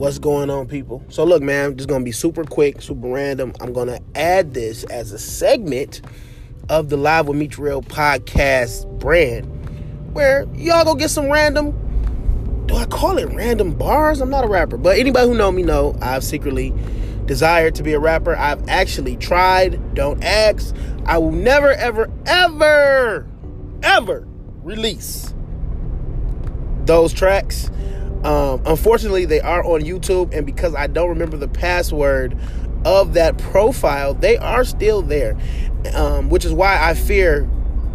What's going on, people? So, look, man, just gonna be super quick, super random. I'm gonna add this as a segment of the Live with Meech Real podcast brand, where y'all go get some random. Do I call it random bars? I'm not a rapper, but anybody who know me know I've secretly desired to be a rapper. I've actually tried. Don't ask. I will never, ever, ever, ever release those tracks um, unfortunately, they are on YouTube, and because I don't remember the password of that profile, they are still there, um, which is why I fear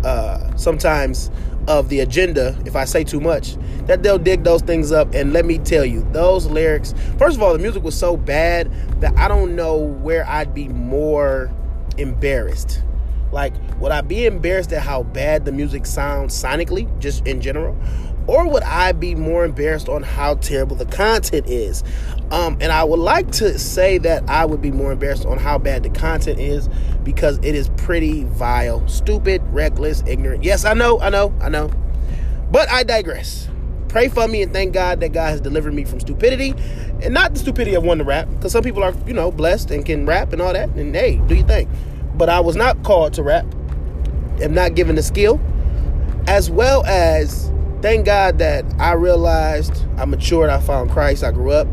uh, sometimes of the agenda if I say too much that they'll dig those things up. And let me tell you, those lyrics. First of all, the music was so bad that I don't know where I'd be more embarrassed. Like, would I be embarrassed at how bad the music sounds sonically, just in general? Or would I be more embarrassed on how terrible the content is? Um, and I would like to say that I would be more embarrassed on how bad the content is because it is pretty vile, stupid, reckless, ignorant. Yes, I know, I know, I know. But I digress. Pray for me and thank God that God has delivered me from stupidity and not the stupidity of one to rap because some people are, you know, blessed and can rap and all that. And hey, do you think? But I was not called to rap, am not given the skill, as well as thank God that I realized I matured, I found Christ, I grew up.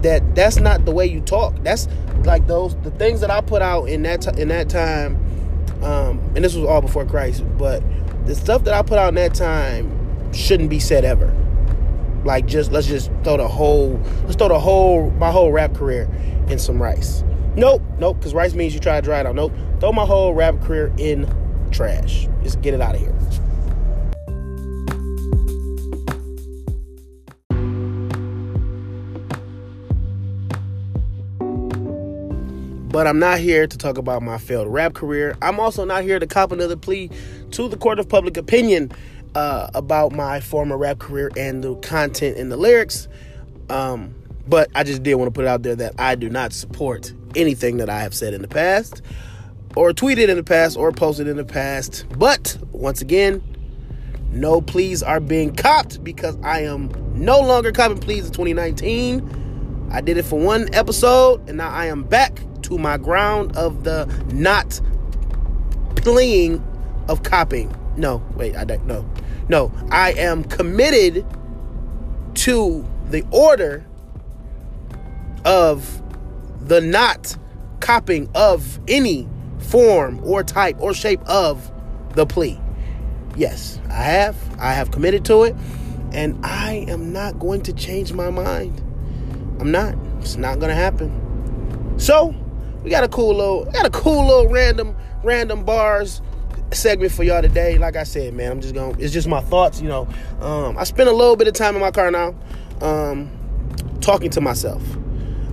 That that's not the way you talk. That's like those the things that I put out in that t- in that time. Um, and this was all before Christ, but the stuff that I put out in that time shouldn't be said ever. Like just let's just throw the whole let's throw the whole my whole rap career in some rice. Nope, nope, because rice means you try to dry it out. Nope. Throw my whole rap career in trash. Just get it out of here. But I'm not here to talk about my failed rap career. I'm also not here to cop another plea to the court of public opinion uh, about my former rap career and the content and the lyrics. Um, but I just did want to put it out there that I do not support anything that I have said in the past, or tweeted in the past, or posted in the past. But once again, no pleas are being copped because I am no longer copping pleas in 2019. I did it for one episode, and now I am back to my ground of the not playing of copying. No, wait, I don't no. No, I am committed to the order of the not copying of any form or type or shape of the plea. Yes, I have. I have committed to it. And I am not going to change my mind. I'm not. It's not to happen. So, we got a cool little, got a cool little random, random bars segment for y'all today. Like I said, man, I'm just to It's just my thoughts. You know, um, I spend a little bit of time in my car now, um, talking to myself.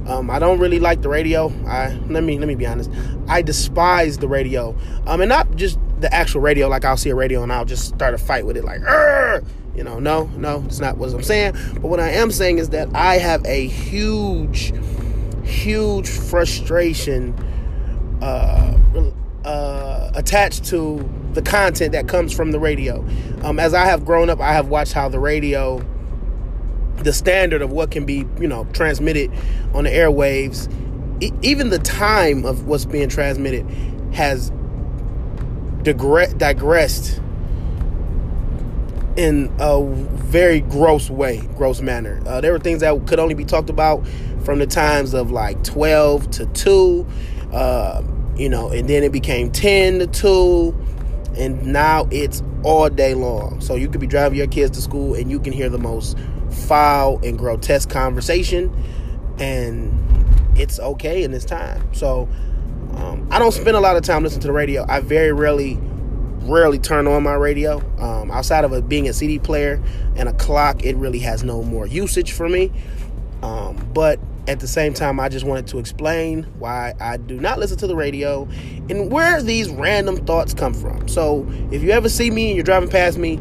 Um, I don't really like the radio. I let me let me be honest. I despise the radio, um, and not just the actual radio. Like I'll see a radio and I'll just start a fight with it. Like, you know, no, no, it's not what I'm saying. But what I am saying is that I have a huge huge frustration uh, uh, attached to the content that comes from the radio. Um, as I have grown up, I have watched how the radio, the standard of what can be, you know, transmitted on the airwaves, even the time of what's being transmitted has digre- digressed in a very gross way, gross manner. Uh, there were things that could only be talked about from the times of like 12 to 2, uh, you know, and then it became 10 to 2, and now it's all day long. So you could be driving your kids to school and you can hear the most foul and grotesque conversation, and it's okay in this time. So um, I don't spend a lot of time listening to the radio. I very rarely rarely turn on my radio. Um, outside of it being a CD player and a clock, it really has no more usage for me. Um, but at the same time, I just wanted to explain why I do not listen to the radio and where these random thoughts come from. So if you ever see me and you're driving past me,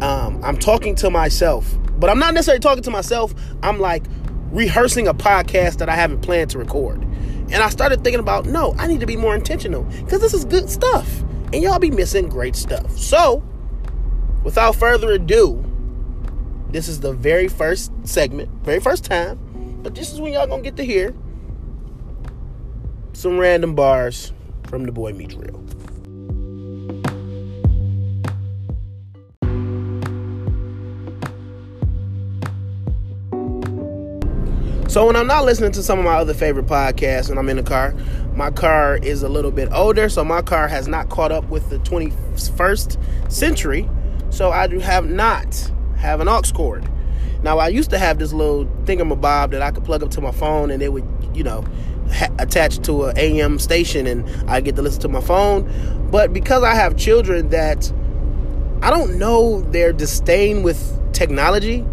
um, I'm talking to myself, but I'm not necessarily talking to myself. I'm like rehearsing a podcast that I haven't planned to record. And I started thinking about, no, I need to be more intentional because this is good stuff and y'all be missing great stuff. So, without further ado, this is the very first segment, very first time But this is when y'all gonna get to hear some random bars from the boy Meech Real. So when I'm not listening to some of my other favorite podcasts and I'm in the car, my car is a little bit older, so my car has not caught up with the 21st century. So I do have not have an aux cord. Now I used to have this little thingamabob that I could plug up to my phone and it would, you know, ha- attach to an AM station and I get to listen to my phone. But because I have children that I don't know their disdain with technology,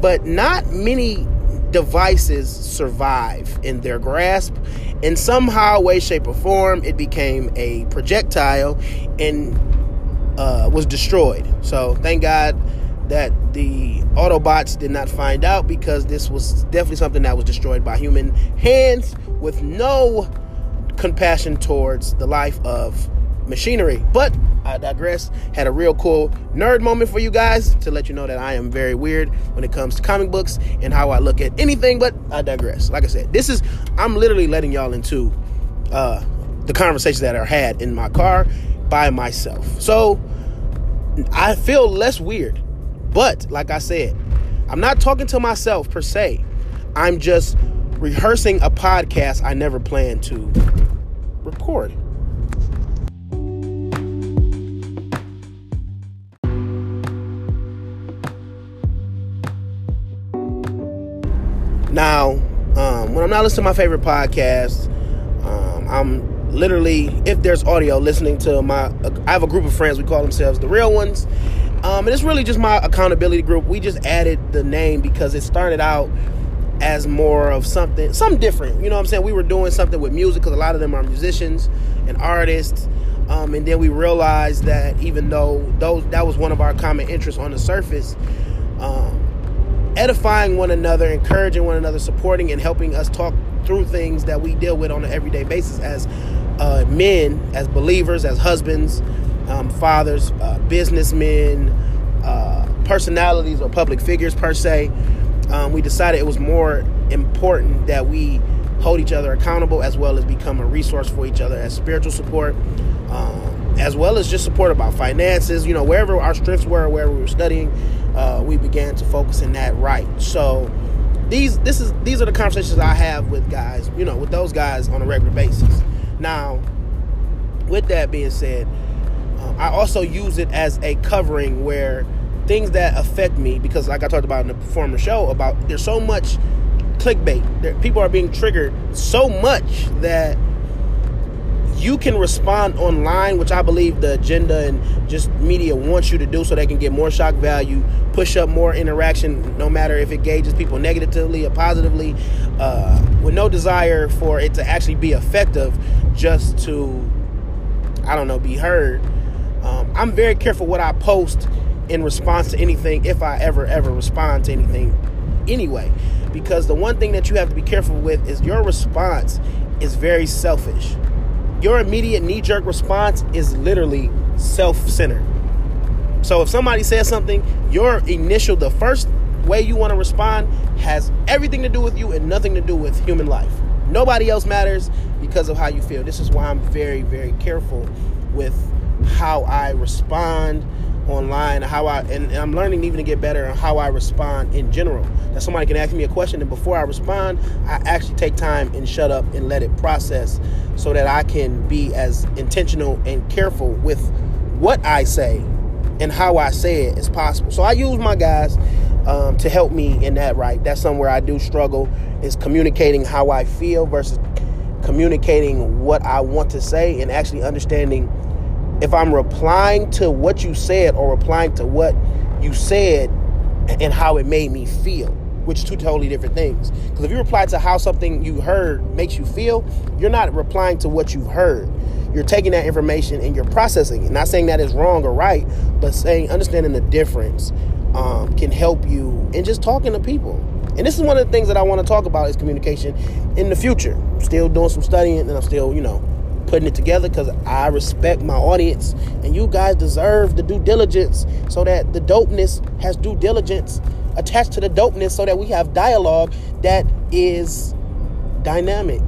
but not many devices survive in their grasp. In somehow, way, shape, or form, it became a projectile and uh, was destroyed. So thank God that the Autobots did not find out because this was definitely something that was destroyed by human hands with no compassion towards the life of machinery. But I digress. Had a real cool nerd moment for you guys to let you know that I am very weird when it comes to comic books and how I look at anything, but I digress. Like I said, this is, I'm literally letting y'all into uh, the conversations that are had in my car by myself. So I feel less weird. But like I said, I'm not talking to myself per se. I'm just rehearsing a podcast I never planned to record. Now, um, when I'm not listening to my favorite podcast, um, I'm literally, if there's audio, listening to my. I have a group of friends. We call themselves the Real Ones, um, and it's really just my accountability group. We just added the name because it started out as more of something, something different. You know what I'm saying? We were doing something with music because a lot of them are musicians and artists. Um, and then we realized that even though those that was one of our common interests on the surface, edifying one another, encouraging one another, supporting and helping us talk through things that we deal with on an everyday basis as uh, men, as believers, as husbands, um, fathers, uh, businessmen, uh, personalities or public figures per se. Um, we decided it was more important that we hold each other accountable as well as become a resource for each other as spiritual support. Um, as well as just support about finances, you know, wherever our strengths were, wherever we were studying, uh, we began to focus in that right. So these this is these are the conversations I have with guys, you know, with those guys on a regular basis. Now, with that being said, um, I also use it as a covering where things that affect me, because like I talked about in the former show, about there's so much clickbait. There, people are being triggered so much that you can respond online, which I believe the agenda and just media wants you to do so they can get more shock value, push up more interaction, no matter if it gauges people negatively or positively, uh, with no desire for it to actually be effective, just to, I don't know, be heard. Um, I'm very careful what I post in response to anything, if I ever, ever respond to anything anyway. Because the one thing that you have to be careful with is your response is very selfish your immediate knee jerk response is literally self centered. So if somebody says something, your initial, the first way you want to respond has everything to do with you and nothing to do with human life. Nobody else matters because of how you feel. This is why I'm very, very careful with how I respond online, how I and, I'm learning even to get better on how I respond in general. That somebody can ask me a question and before I respond, I actually take time and shut up and let it process so that I can be as intentional and careful with what I say and how I say it as possible. So I use my guys um, to help me in that right. That's somewhere I do struggle is communicating how I feel versus communicating what I want to say and actually understanding if I'm replying to what you said or replying to what you said and how it made me feel, which two totally different things. Because if you reply to how something you heard makes you feel, you're not replying to what you've heard. You're taking that information and you're processing it. Not saying that is wrong or right, but saying understanding the difference um, can help you in just talking to people. And this is one of the things that I want to talk about is communication in the future. still doing some studying and I'm still, you know, putting it together because I respect my audience and you guys deserve the due diligence so that the dopeness has due diligence attached to the dopeness so that we have dialogue that is dynamic.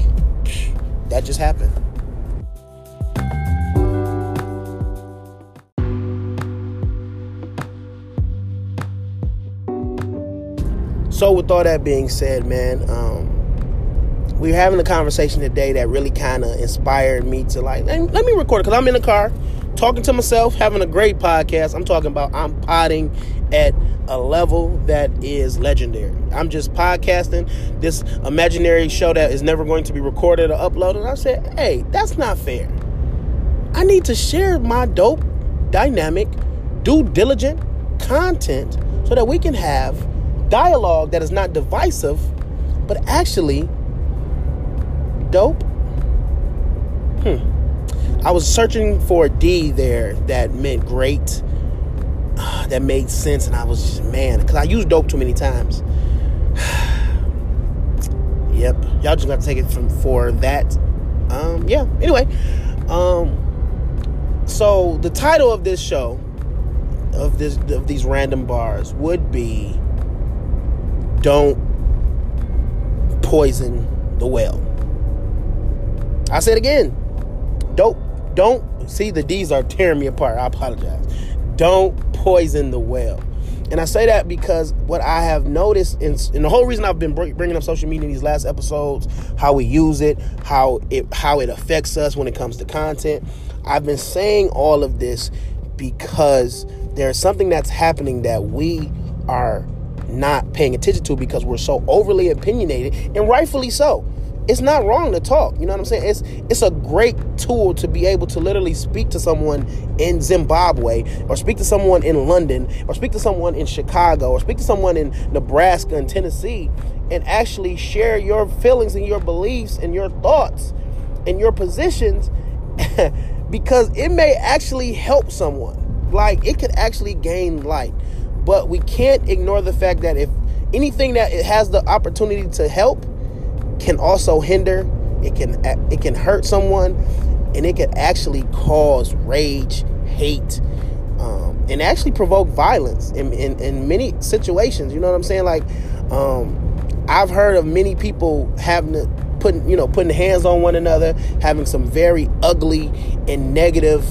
That just happened. So, with all that being said, man, um, we are having a conversation today that really kind of inspired me to like, let, let me record it because I'm in the car talking to myself, having a great podcast. I'm talking about I'm potting at a level that is legendary. I'm just podcasting this imaginary show that is never going to be recorded or uploaded. I said, hey, that's not fair. I need to share my dope, dynamic, due diligent content so that we can have dialogue that is not divisive, but actually dope. Hmm. I was searching for a D there that meant great, uh, that made sense, and I was just, man, because I used dope too many times. yep, y'all just got to take it from for that. Um, yeah. Anyway, um, so the title of this show, of this of these random bars, would be don't poison the well. I said again, don't don't see the D's are tearing me apart. I apologize. Don't poison the well. And I say that because what I have noticed, and, and the whole reason I've been bringing up social media in these last episodes, how we use it, how it how it affects us when it comes to content. I've been saying all of this because there's something that's happening that we are not paying attention to because we're so overly opinionated and rightfully so. It's not wrong to talk, you know what I'm saying? It's it's a great tool to be able to literally speak to someone in Zimbabwe or speak to someone in London or speak to someone in Chicago or speak to someone in Nebraska and Tennessee and actually share your feelings and your beliefs and your thoughts and your positions because it may actually help someone. Like it could actually gain light. But we can't ignore the fact that if anything that it has the opportunity to help can also hinder, it can it can hurt someone, and it can actually cause rage, hate, um, and actually provoke violence in, in, in many situations. You know what I'm saying? Like, um, I've heard of many people having to putting you know putting hands on one another, having some very ugly and negative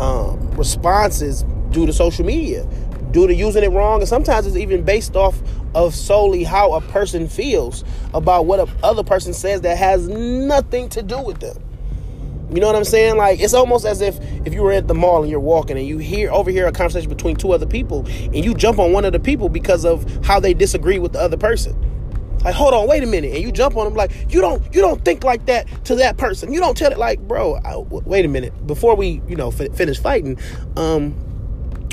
um, responses due to social media due to using it wrong. And sometimes it's even based off of solely how a person feels about what a other person says that has nothing to do with them. You know what I'm saying? Like it's almost as if if you were at the mall and you're walking and you hear overhear a conversation between two other people and you jump on one of the people because of how they disagree with the other person. Like, hold on, wait a minute, and you jump on them like you don't you don't think like that to that person. You don't tell it like, bro. I, wait a minute before we you know f- finish fighting. Um,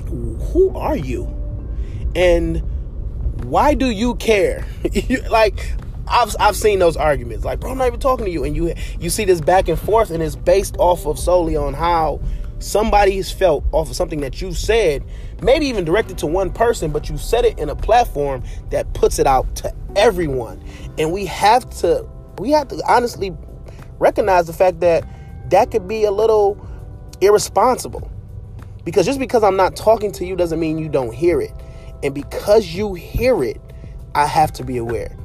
who are you? And why do you care? like I've I've seen those arguments. Like, bro, I'm not even talking to you. And you you see this back and forth, and it's based off of solely on how somebody has felt off of something that you said, maybe even directed to one person, but you said it in a platform that puts it out to everyone. And we have to we have to honestly recognize the fact that that could be a little irresponsible. Because just because I'm not talking to you doesn't mean you don't hear it. And because you hear it, I have to be aware.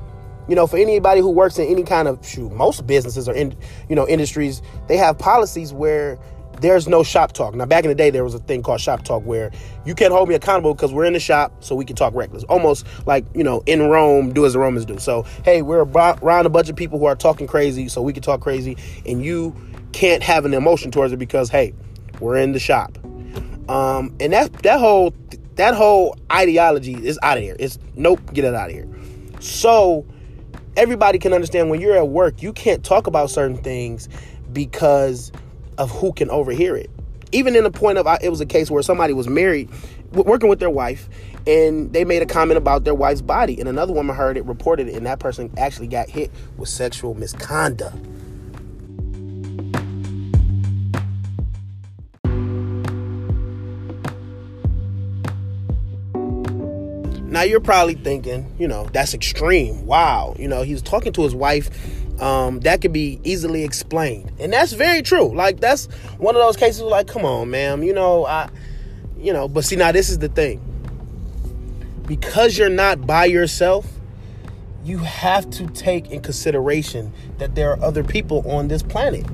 You know, for anybody who works in any kind of shoot, most businesses or in you know industries, they have policies where there's no shop talk. Now, back in the day, there was a thing called shop talk where you can't hold me accountable because we're in the shop, so we can talk reckless. Almost like, you know, in Rome, do as the Romans do. So, hey, we're around a bunch of people who are talking crazy, so we can talk crazy, and you can't have an emotion towards it because, hey, we're in the shop. Um, and that that whole that whole ideology is out of here. It's nope, get it out of here. So everybody can understand when you're at work, you can't talk about certain things because of who can overhear it. Even in the point of it was a case where somebody was married, working with their wife, and they made a comment about their wife's body, and another woman heard it, reported it, and that person actually got hit with sexual misconduct. Now you're probably thinking, you know, that's extreme. Wow, you know, he's talking to his wife. Um, that could be easily explained, and that's very true. Like that's one of those cases. Like, come on, ma'am, you know, I, you know, but see, now this is the thing. Because you're not by yourself, you have to take in consideration that there are other people on this planet.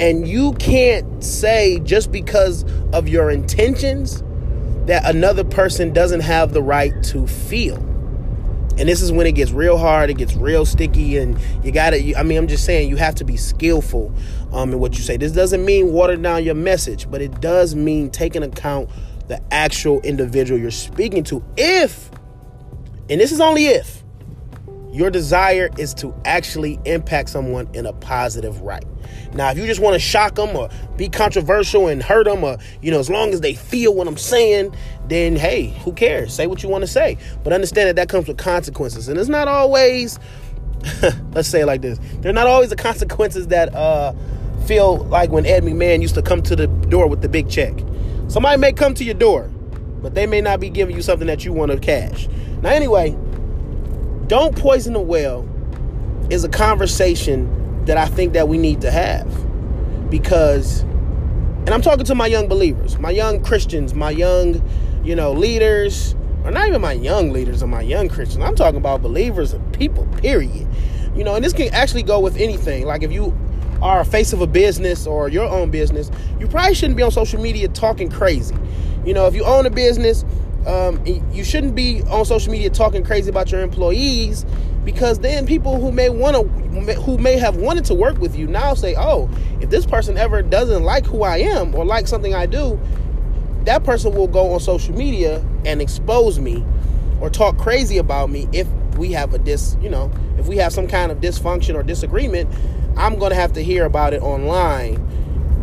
And you can't say just because of your intentions that another person doesn't have the right to feel. And this is when it gets real hard, it gets real sticky, and you gotta, I mean, I'm just saying, you have to be skillful um, in what you say. This doesn't mean water down your message, but it does mean taking account the actual individual you're speaking to. If, and this is only if, your desire is to actually impact someone in a positive right. Now, if you just want to shock them or be controversial and hurt them, or, you know, as long as they feel what I'm saying, then hey, who cares? Say what you want to say. But understand that that comes with consequences. And it's not always, let's say it like this, they're not always the consequences that uh, feel like when Ed McMahon used to come to the door with the big check. Somebody may come to your door, but they may not be giving you something that you want to cash. Now, anyway, don't poison the well is a conversation that I think that we need to have because and I'm talking to my young believers, my young Christians, my young, you know, leaders, or not even my young leaders or my young Christians. I'm talking about believers and people, period. You know, and this can actually go with anything. Like if you are a face of a business or your own business, you probably shouldn't be on social media talking crazy. You know, if you own a business, um, you shouldn't be on social media talking crazy about your employees because then people who may want to who may have wanted to work with you now say oh if this person ever doesn't like who i am or like something i do that person will go on social media and expose me or talk crazy about me if we have a dis you know if we have some kind of dysfunction or disagreement i'm going to have to hear about it online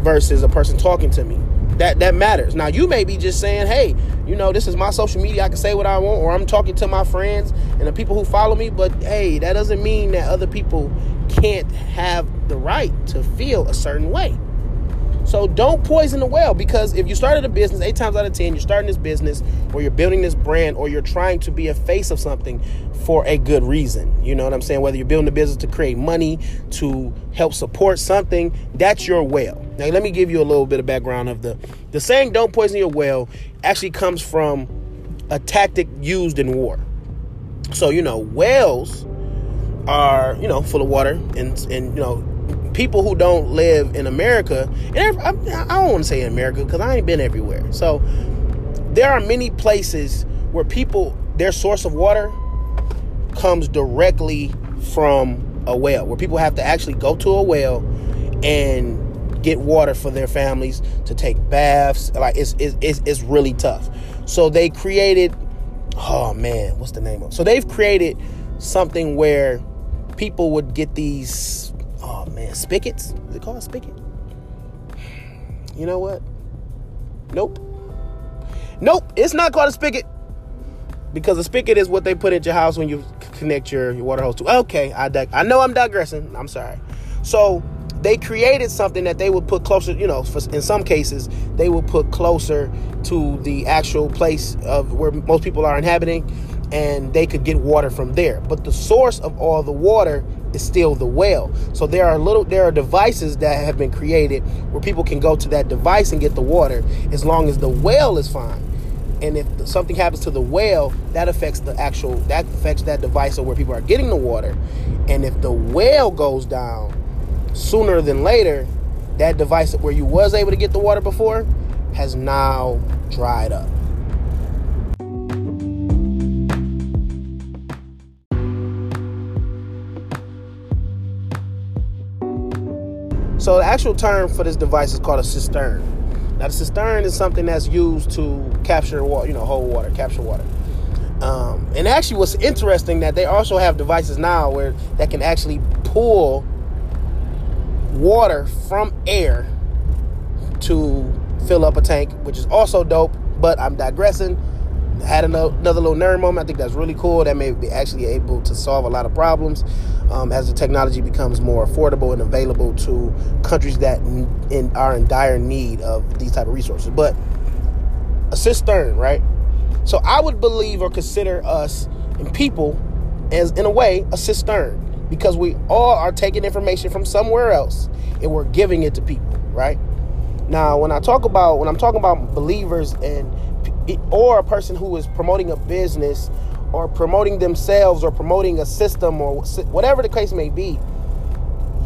versus a person talking to me that that matters. Now you may be just saying, "Hey, you know, this is my social media. I can say what I want," or I'm talking to my friends and the people who follow me. But hey, that doesn't mean that other people can't have the right to feel a certain way. So don't poison the well because if you started a business, eight times out of ten, you're starting this business or you're building this brand or you're trying to be a face of something for a good reason. You know what I'm saying? Whether you're building a business to create money, to help support something, that's your well. Now let me give you a little bit of background of the the saying don't poison your well actually comes from a tactic used in war. So, you know, wells are, you know, full of water and and you know, people who don't live in America, and I, don't want to say in America because I ain't been everywhere. So there are many places where people, their source of water comes directly from a well, where people have to actually go to a well and get water for their families to take baths. Like it's it's it's, really tough. So they created. Oh man, what's the name of? It? So they've created something where people would get these man, spigots. Is it called spigot? You know what? Nope. Nope, it's not called a spigot. Because a spigot is what they put at your house when you connect your, your water hose to. Okay, I dig- I know I'm digressing. I'm sorry. So they created something that they would put closer, you know, for, in some cases, they would put closer to the actual place of where most people are inhabiting and they could get water from there. But the source of all the water is still the well. So there are little there are devices that have been created where people can go to that device and get the water as long as the well is fine. And if something happens to the well, that affects the actual that affects that device of where people are getting the water. And if the well goes down sooner than later, that device where you was able to get the water before has now dried up. So the actual term for this device is called a cistern. Now the cistern is something that's used to capture water, you know, hold water, capture water. Um, and actually, what's interesting that they also have devices now where that can actually pull water from air to fill up a tank, which is also dope. But I'm digressing had another, little nerd moment. I think that's really cool. That may be actually able to solve a lot of problems um, as the technology becomes more affordable and available to countries that in, are in dire need of these type of resources. But a cistern, right? So I would believe or consider us and people as, in a way, a cistern because we all are taking information from somewhere else and we're giving it to people, right? Now, when I talk about when I'm talking about believers and or a person who is promoting a business or promoting themselves or promoting a system or whatever the case may be,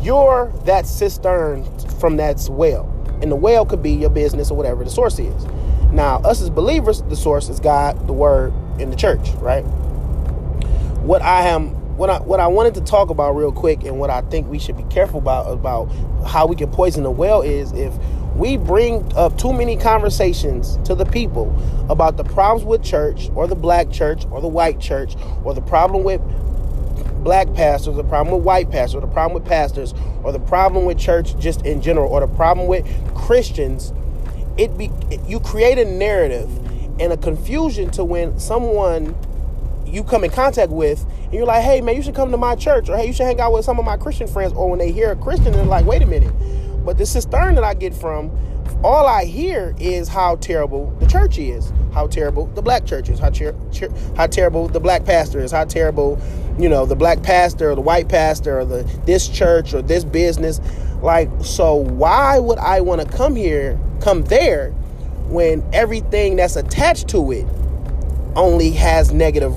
you're that cistern from that well. And the well could be your business or whatever the source is. Now, us as believers, the source is God, the word, in the church, right? What I am what I what I wanted to talk about real quick and what I think we should be careful about about how we can poison the well is if we bring up too many conversations to the people about the problems with church or the black church or the white church or the problem with black pastors, the problem with white pastors, or the problem with pastors, or the problem with church just in general, or the problem with Christians, it be you create a narrative and a confusion to when someone you come in contact with and you're like, hey man, you should come to my church, or hey, you should hang out with some of my Christian friends, or when they hear a Christian, they're like, wait a minute but the cistern that I get from, all I hear is how terrible the church is, how terrible the black church is, how, ter- ter- how terrible the black pastor is, how terrible, you know, the black pastor or the white pastor or the this church or this business. Like, so why would I want to come here, come there, when everything that's attached to it only has negative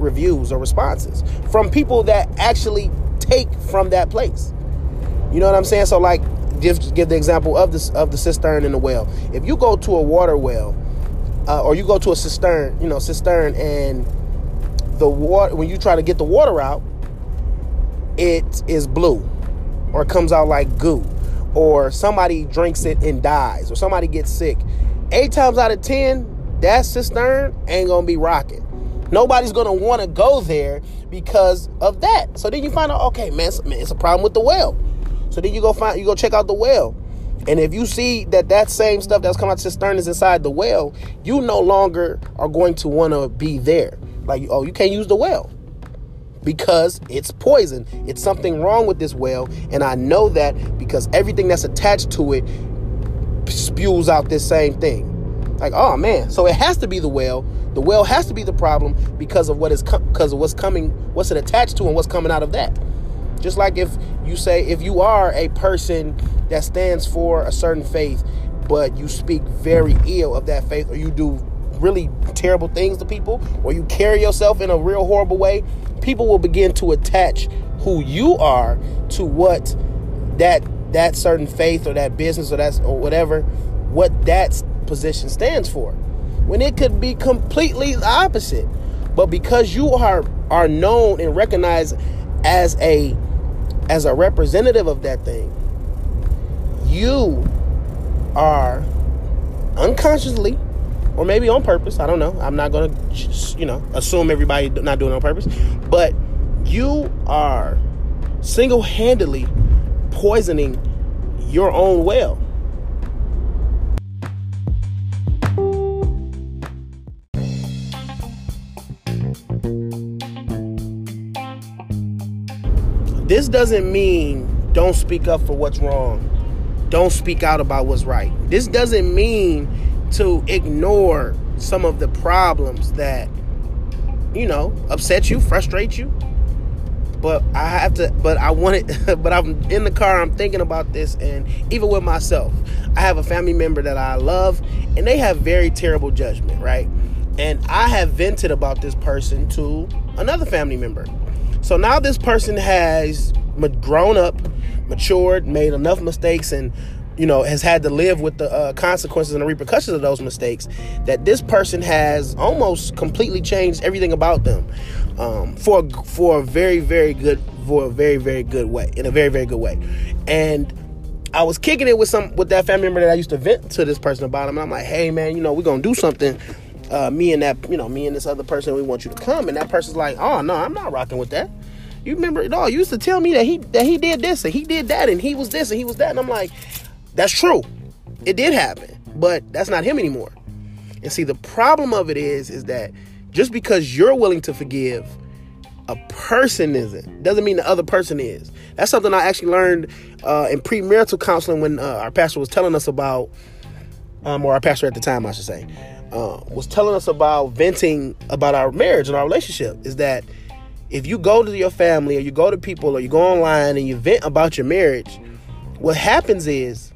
reviews or responses from people that actually take from that place? You know what I'm saying? So like give give the example of this of the cistern in the well. If you go to a water well, uh, or you go to a cistern, you know, cistern, and the water when you try to get the water out, it is blue, or comes out like goo, or somebody drinks it and dies, or somebody gets sick. Eight times out of ten, that cistern ain't gonna be rocking. Nobody's gonna want to go there because of that. So then you find out, okay, man, it's a problem with the well. So then you go find you go check out the well. And if you see that that same stuff that's coming out the cistern is inside the well, you no longer are going to want to be there. Like, oh, you can't use the well because it's poison. It's something wrong with this well. And I know that because everything that's attached to it spews out this same thing. Like, oh man, so it has to be the well. The well has to be the problem because of what is because of what's coming, what's it attached to, and what's coming out of that. Just like if you say, if you are a person that stands for a certain faith, but you speak very ill of that faith, or you do really terrible things to people, or you carry yourself in a real horrible way, people will begin to attach who you are to what that that certain faith or that business or that's or whatever what that position stands for. When it could be completely the opposite. But because you are are known and recognized as a as a representative of that thing, you are unconsciously or maybe on purpose, I don't know. I'm not going to you know, assume everybody not doing on purpose, but you are single-handedly poisoning your own well. This doesn't mean don't speak up for what's wrong. Don't speak out about what's right. This doesn't mean to ignore some of the problems that you know upset you, frustrate you. But I have to but I want it but I'm in the car I'm thinking about this and even with myself. I have a family member that I love and they have very terrible judgment, right? And I have vented about this person to another family member so now this person has grown up, matured, made enough mistakes, and you know has had to live with the uh, consequences and the repercussions of those mistakes. That this person has almost completely changed everything about them um, for for a very very good for a very very good way in a very very good way, and. I was kicking it with some with that family member that I used to vent to this person about him. And I'm like, hey man, you know, we're gonna do something uh, me and that, you know, me and this other person, we want you to come. And that person's like, oh no, I'm not rocking with that. You remember it all. You used to tell me that he that he did this and he did that and he was this and he was that. And I'm like, that's true. It did happen, but that's not him anymore. And see, the problem of it is, is that just because you're willing to forgive, a person isn't. Doesn't mean the other person is. That's something I actually learned uh, in premarital counseling when uh, our pastor was telling us about, um, or our pastor at the time, I should say, uh, was telling us about venting about our marriage and our relationship is that if you go to your family or you go to people or you go online and you vent about your marriage, what happens is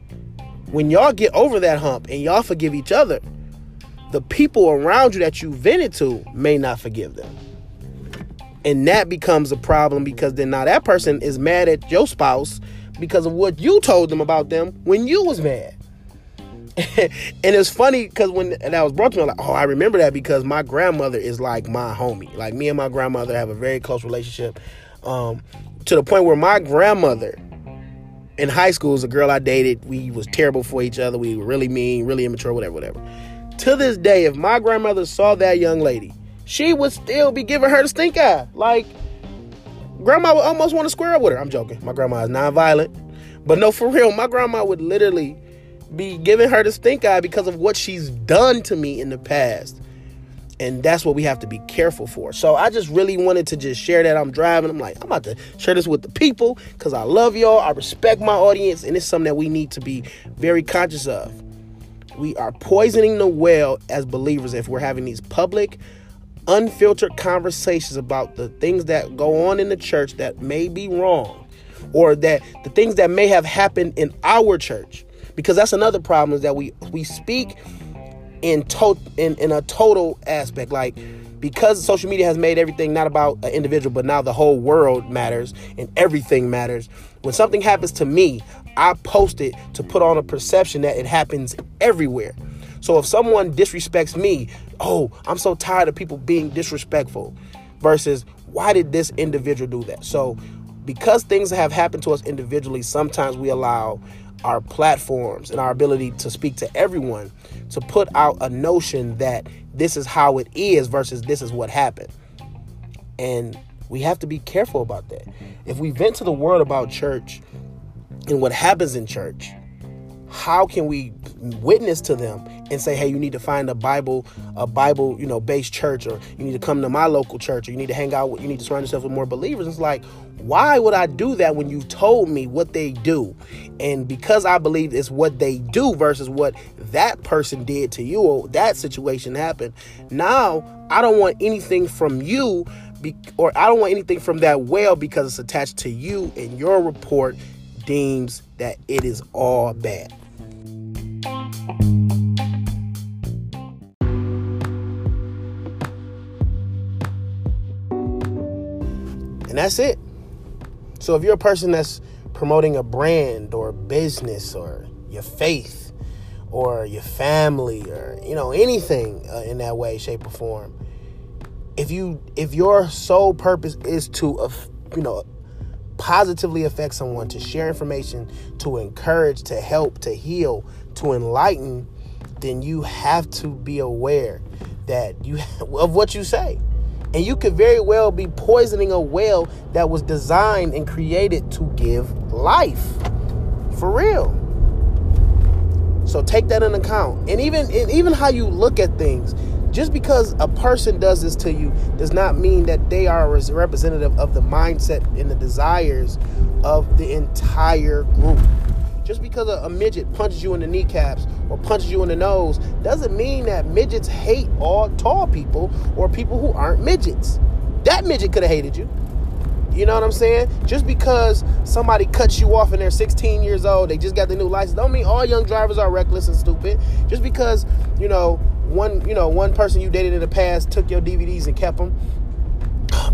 when y'all get over that hump and y'all forgive each other, the people around you that you vented to may not forgive them. And that becomes a problem because then now that person is mad at your spouse because of what you told them about them when you was mad. and it's funny because when that was brought to me, I'm like, oh, I remember that because my grandmother is like my homie. Like me and my grandmother have a very close relationship. Um, to the point where my grandmother in high school was a girl I dated. We was terrible for each other. We were really mean, really immature, whatever, whatever. To this day, if my grandmother saw that young lady, she would still be giving her the stink eye. Like, grandma would almost want to square up with her. I'm joking. My grandma is non-violent. But no, for real, my grandma would literally be giving her the stink eye because of what she's done to me in the past. And that's what we have to be careful for. So I just really wanted to just share that. I'm driving. I'm like, I'm about to share this with the people because I love y'all. I respect my audience. And it's something that we need to be very conscious of. We are poisoning the well as believers if we're having these public, unfiltered conversations about the things that go on in the church that may be wrong or that the things that may have happened in our church because that's another problem is that we we speak in to, in, in a total aspect. Like because social media has made everything not about an individual but now the whole world matters and everything matters. When something happens to me i post it to put on a perception that it happens everywhere. So if someone disrespects me oh i'm so tired of people being disrespectful versus why did this individual do that? So because things have happened to us individually sometimes we allow our platforms and our ability to speak to everyone to put out a notion that this is how it is versus this is what happened. And we have to be careful about that. If we vent to the world about church and what happens in church, how can we witness to them and say hey you need to find a bible a bible you know based church or you need to come to my local church or you need to hang out with you need to surround yourself with more believers? It's like why would i do that when you've told me what they do? And because i believe it's what they do versus what that person did to you or that situation happened now i don't want anything from you be, or i don't want anything from that well because it's attached to you and your report deems that it is all bad. And that's it. So if you're a person that's promoting a brand or business or your faith or your family or you know anything uh, in that way shape or form if you if your sole purpose is to uh, you know positively affect someone, to share information, to encourage, to help, to heal, to enlighten, then you have to be aware that you of what you say. And you could very well be poisoning a well that was designed and created to give life. For real. So take that into account. And even and even how you look at things just because a person does this to you does not mean that they are a representative of the mindset and the desires of the entire group. Just because a, a, midget punches you in the kneecaps or punches you in the nose doesn't mean that midgets hate all tall people or people who aren't midgets. That midget could have hated you. You know what I'm saying? Just because somebody cuts you off and they're 16 years old, they just got the new license, don't mean all young drivers are reckless and stupid. Just because, you know, one you know one person you dated in the past took your DVDs and kept them.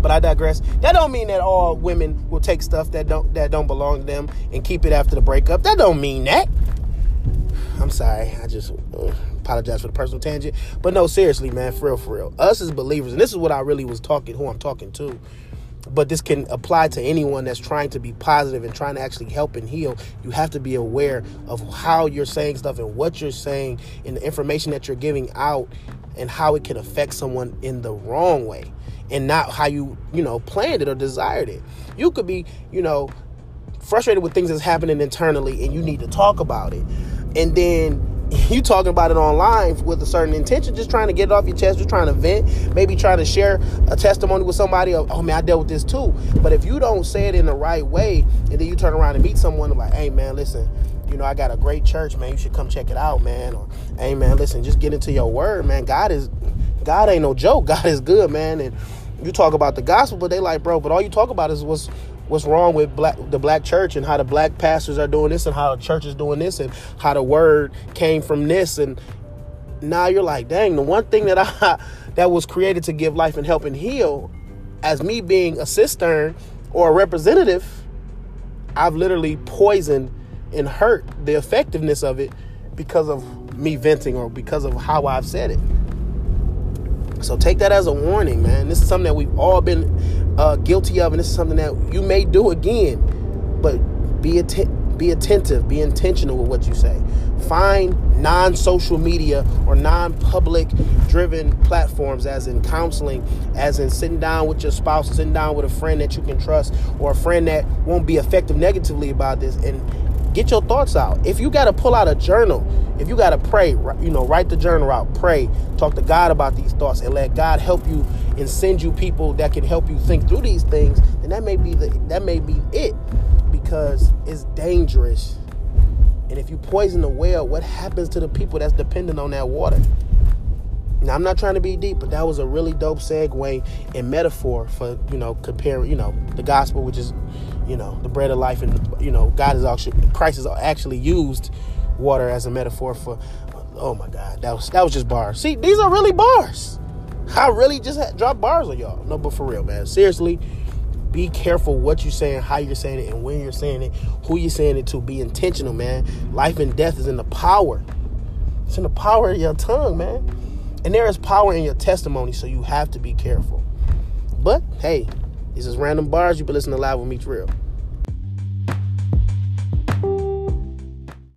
But I digress. That don't mean that all women will take stuff that don't that don't belong to them and keep it after the breakup. That don't mean that. I'm sorry. I just uh, apologize for the personal tangent. But no, seriously, man, for real, for real. Us as believers, and this is what I really was talking, who I'm talking to but this can apply to anyone that's trying to be positive and trying to actually help and heal. You have to be aware of how you're saying stuff and what you're saying and the information that you're giving out and how it can affect someone in the wrong way and not how you, you know, planned it or desired it. You could be, you know, frustrated with things that's happening internally and you need to talk about it. And then you talking about it online with a certain intention, just trying to get it off your chest, just trying to vent, maybe trying to share a testimony with somebody of, oh man, I dealt with this too. But if you don't say it in the right way, and then you turn around and meet someone and like, hey man, listen, you know, I got a great church, man. You should come check it out, man. Or, hey man, listen, just get into your word, man. God is God ain't no joke. God is good, man. And you talk about the gospel, but they like, bro, but all you talk about is what's what's wrong with black the black church and how the black pastors are doing this and how the church is doing this and how the word came from this and now you're like dang the one thing that i that was created to give life and help and heal as me being a cistern or a representative, I've literally poisoned and hurt the effectiveness of it because of me venting or because of how I've said it. So take that as a warning, man. This is something that we've all been uh, guilty of, and this is something that you may do again. But be atten- be attentive, be intentional with what you say. Find non-social media or non-public driven platforms, as in counseling, as in sitting down with your spouse, sitting down with a friend that you can trust, or a friend that won't be affected negatively about this, and get your thoughts out. If you got to pull out a journal, if you got to pray, you know, write the journal out, pray, talk to God about these thoughts, and let God help you and send you people that can help you think through these things. Then that may be the that may be it, because it's dangerous. And if you poison the well, what happens to the people that's dependent on that water? Now I'm not trying to be deep, but that was a really dope segue and metaphor for you know comparing you know the gospel, which is you know the bread of life, and you know God is actually Christ has actually used water as a metaphor for. Oh my God, that was that was just bars. See, these are really bars. I really just had, dropped bars on y'all. No, but for real, man. Seriously, be careful what you're saying, how you're saying it, and when you're saying it, who you're saying it to. Be intentional, man. Life and death is in the power. It's in the power of your tongue, man. And there is power in your testimony, so you have to be careful. But hey, this is random bars. You've been listening to Live with Meech Real.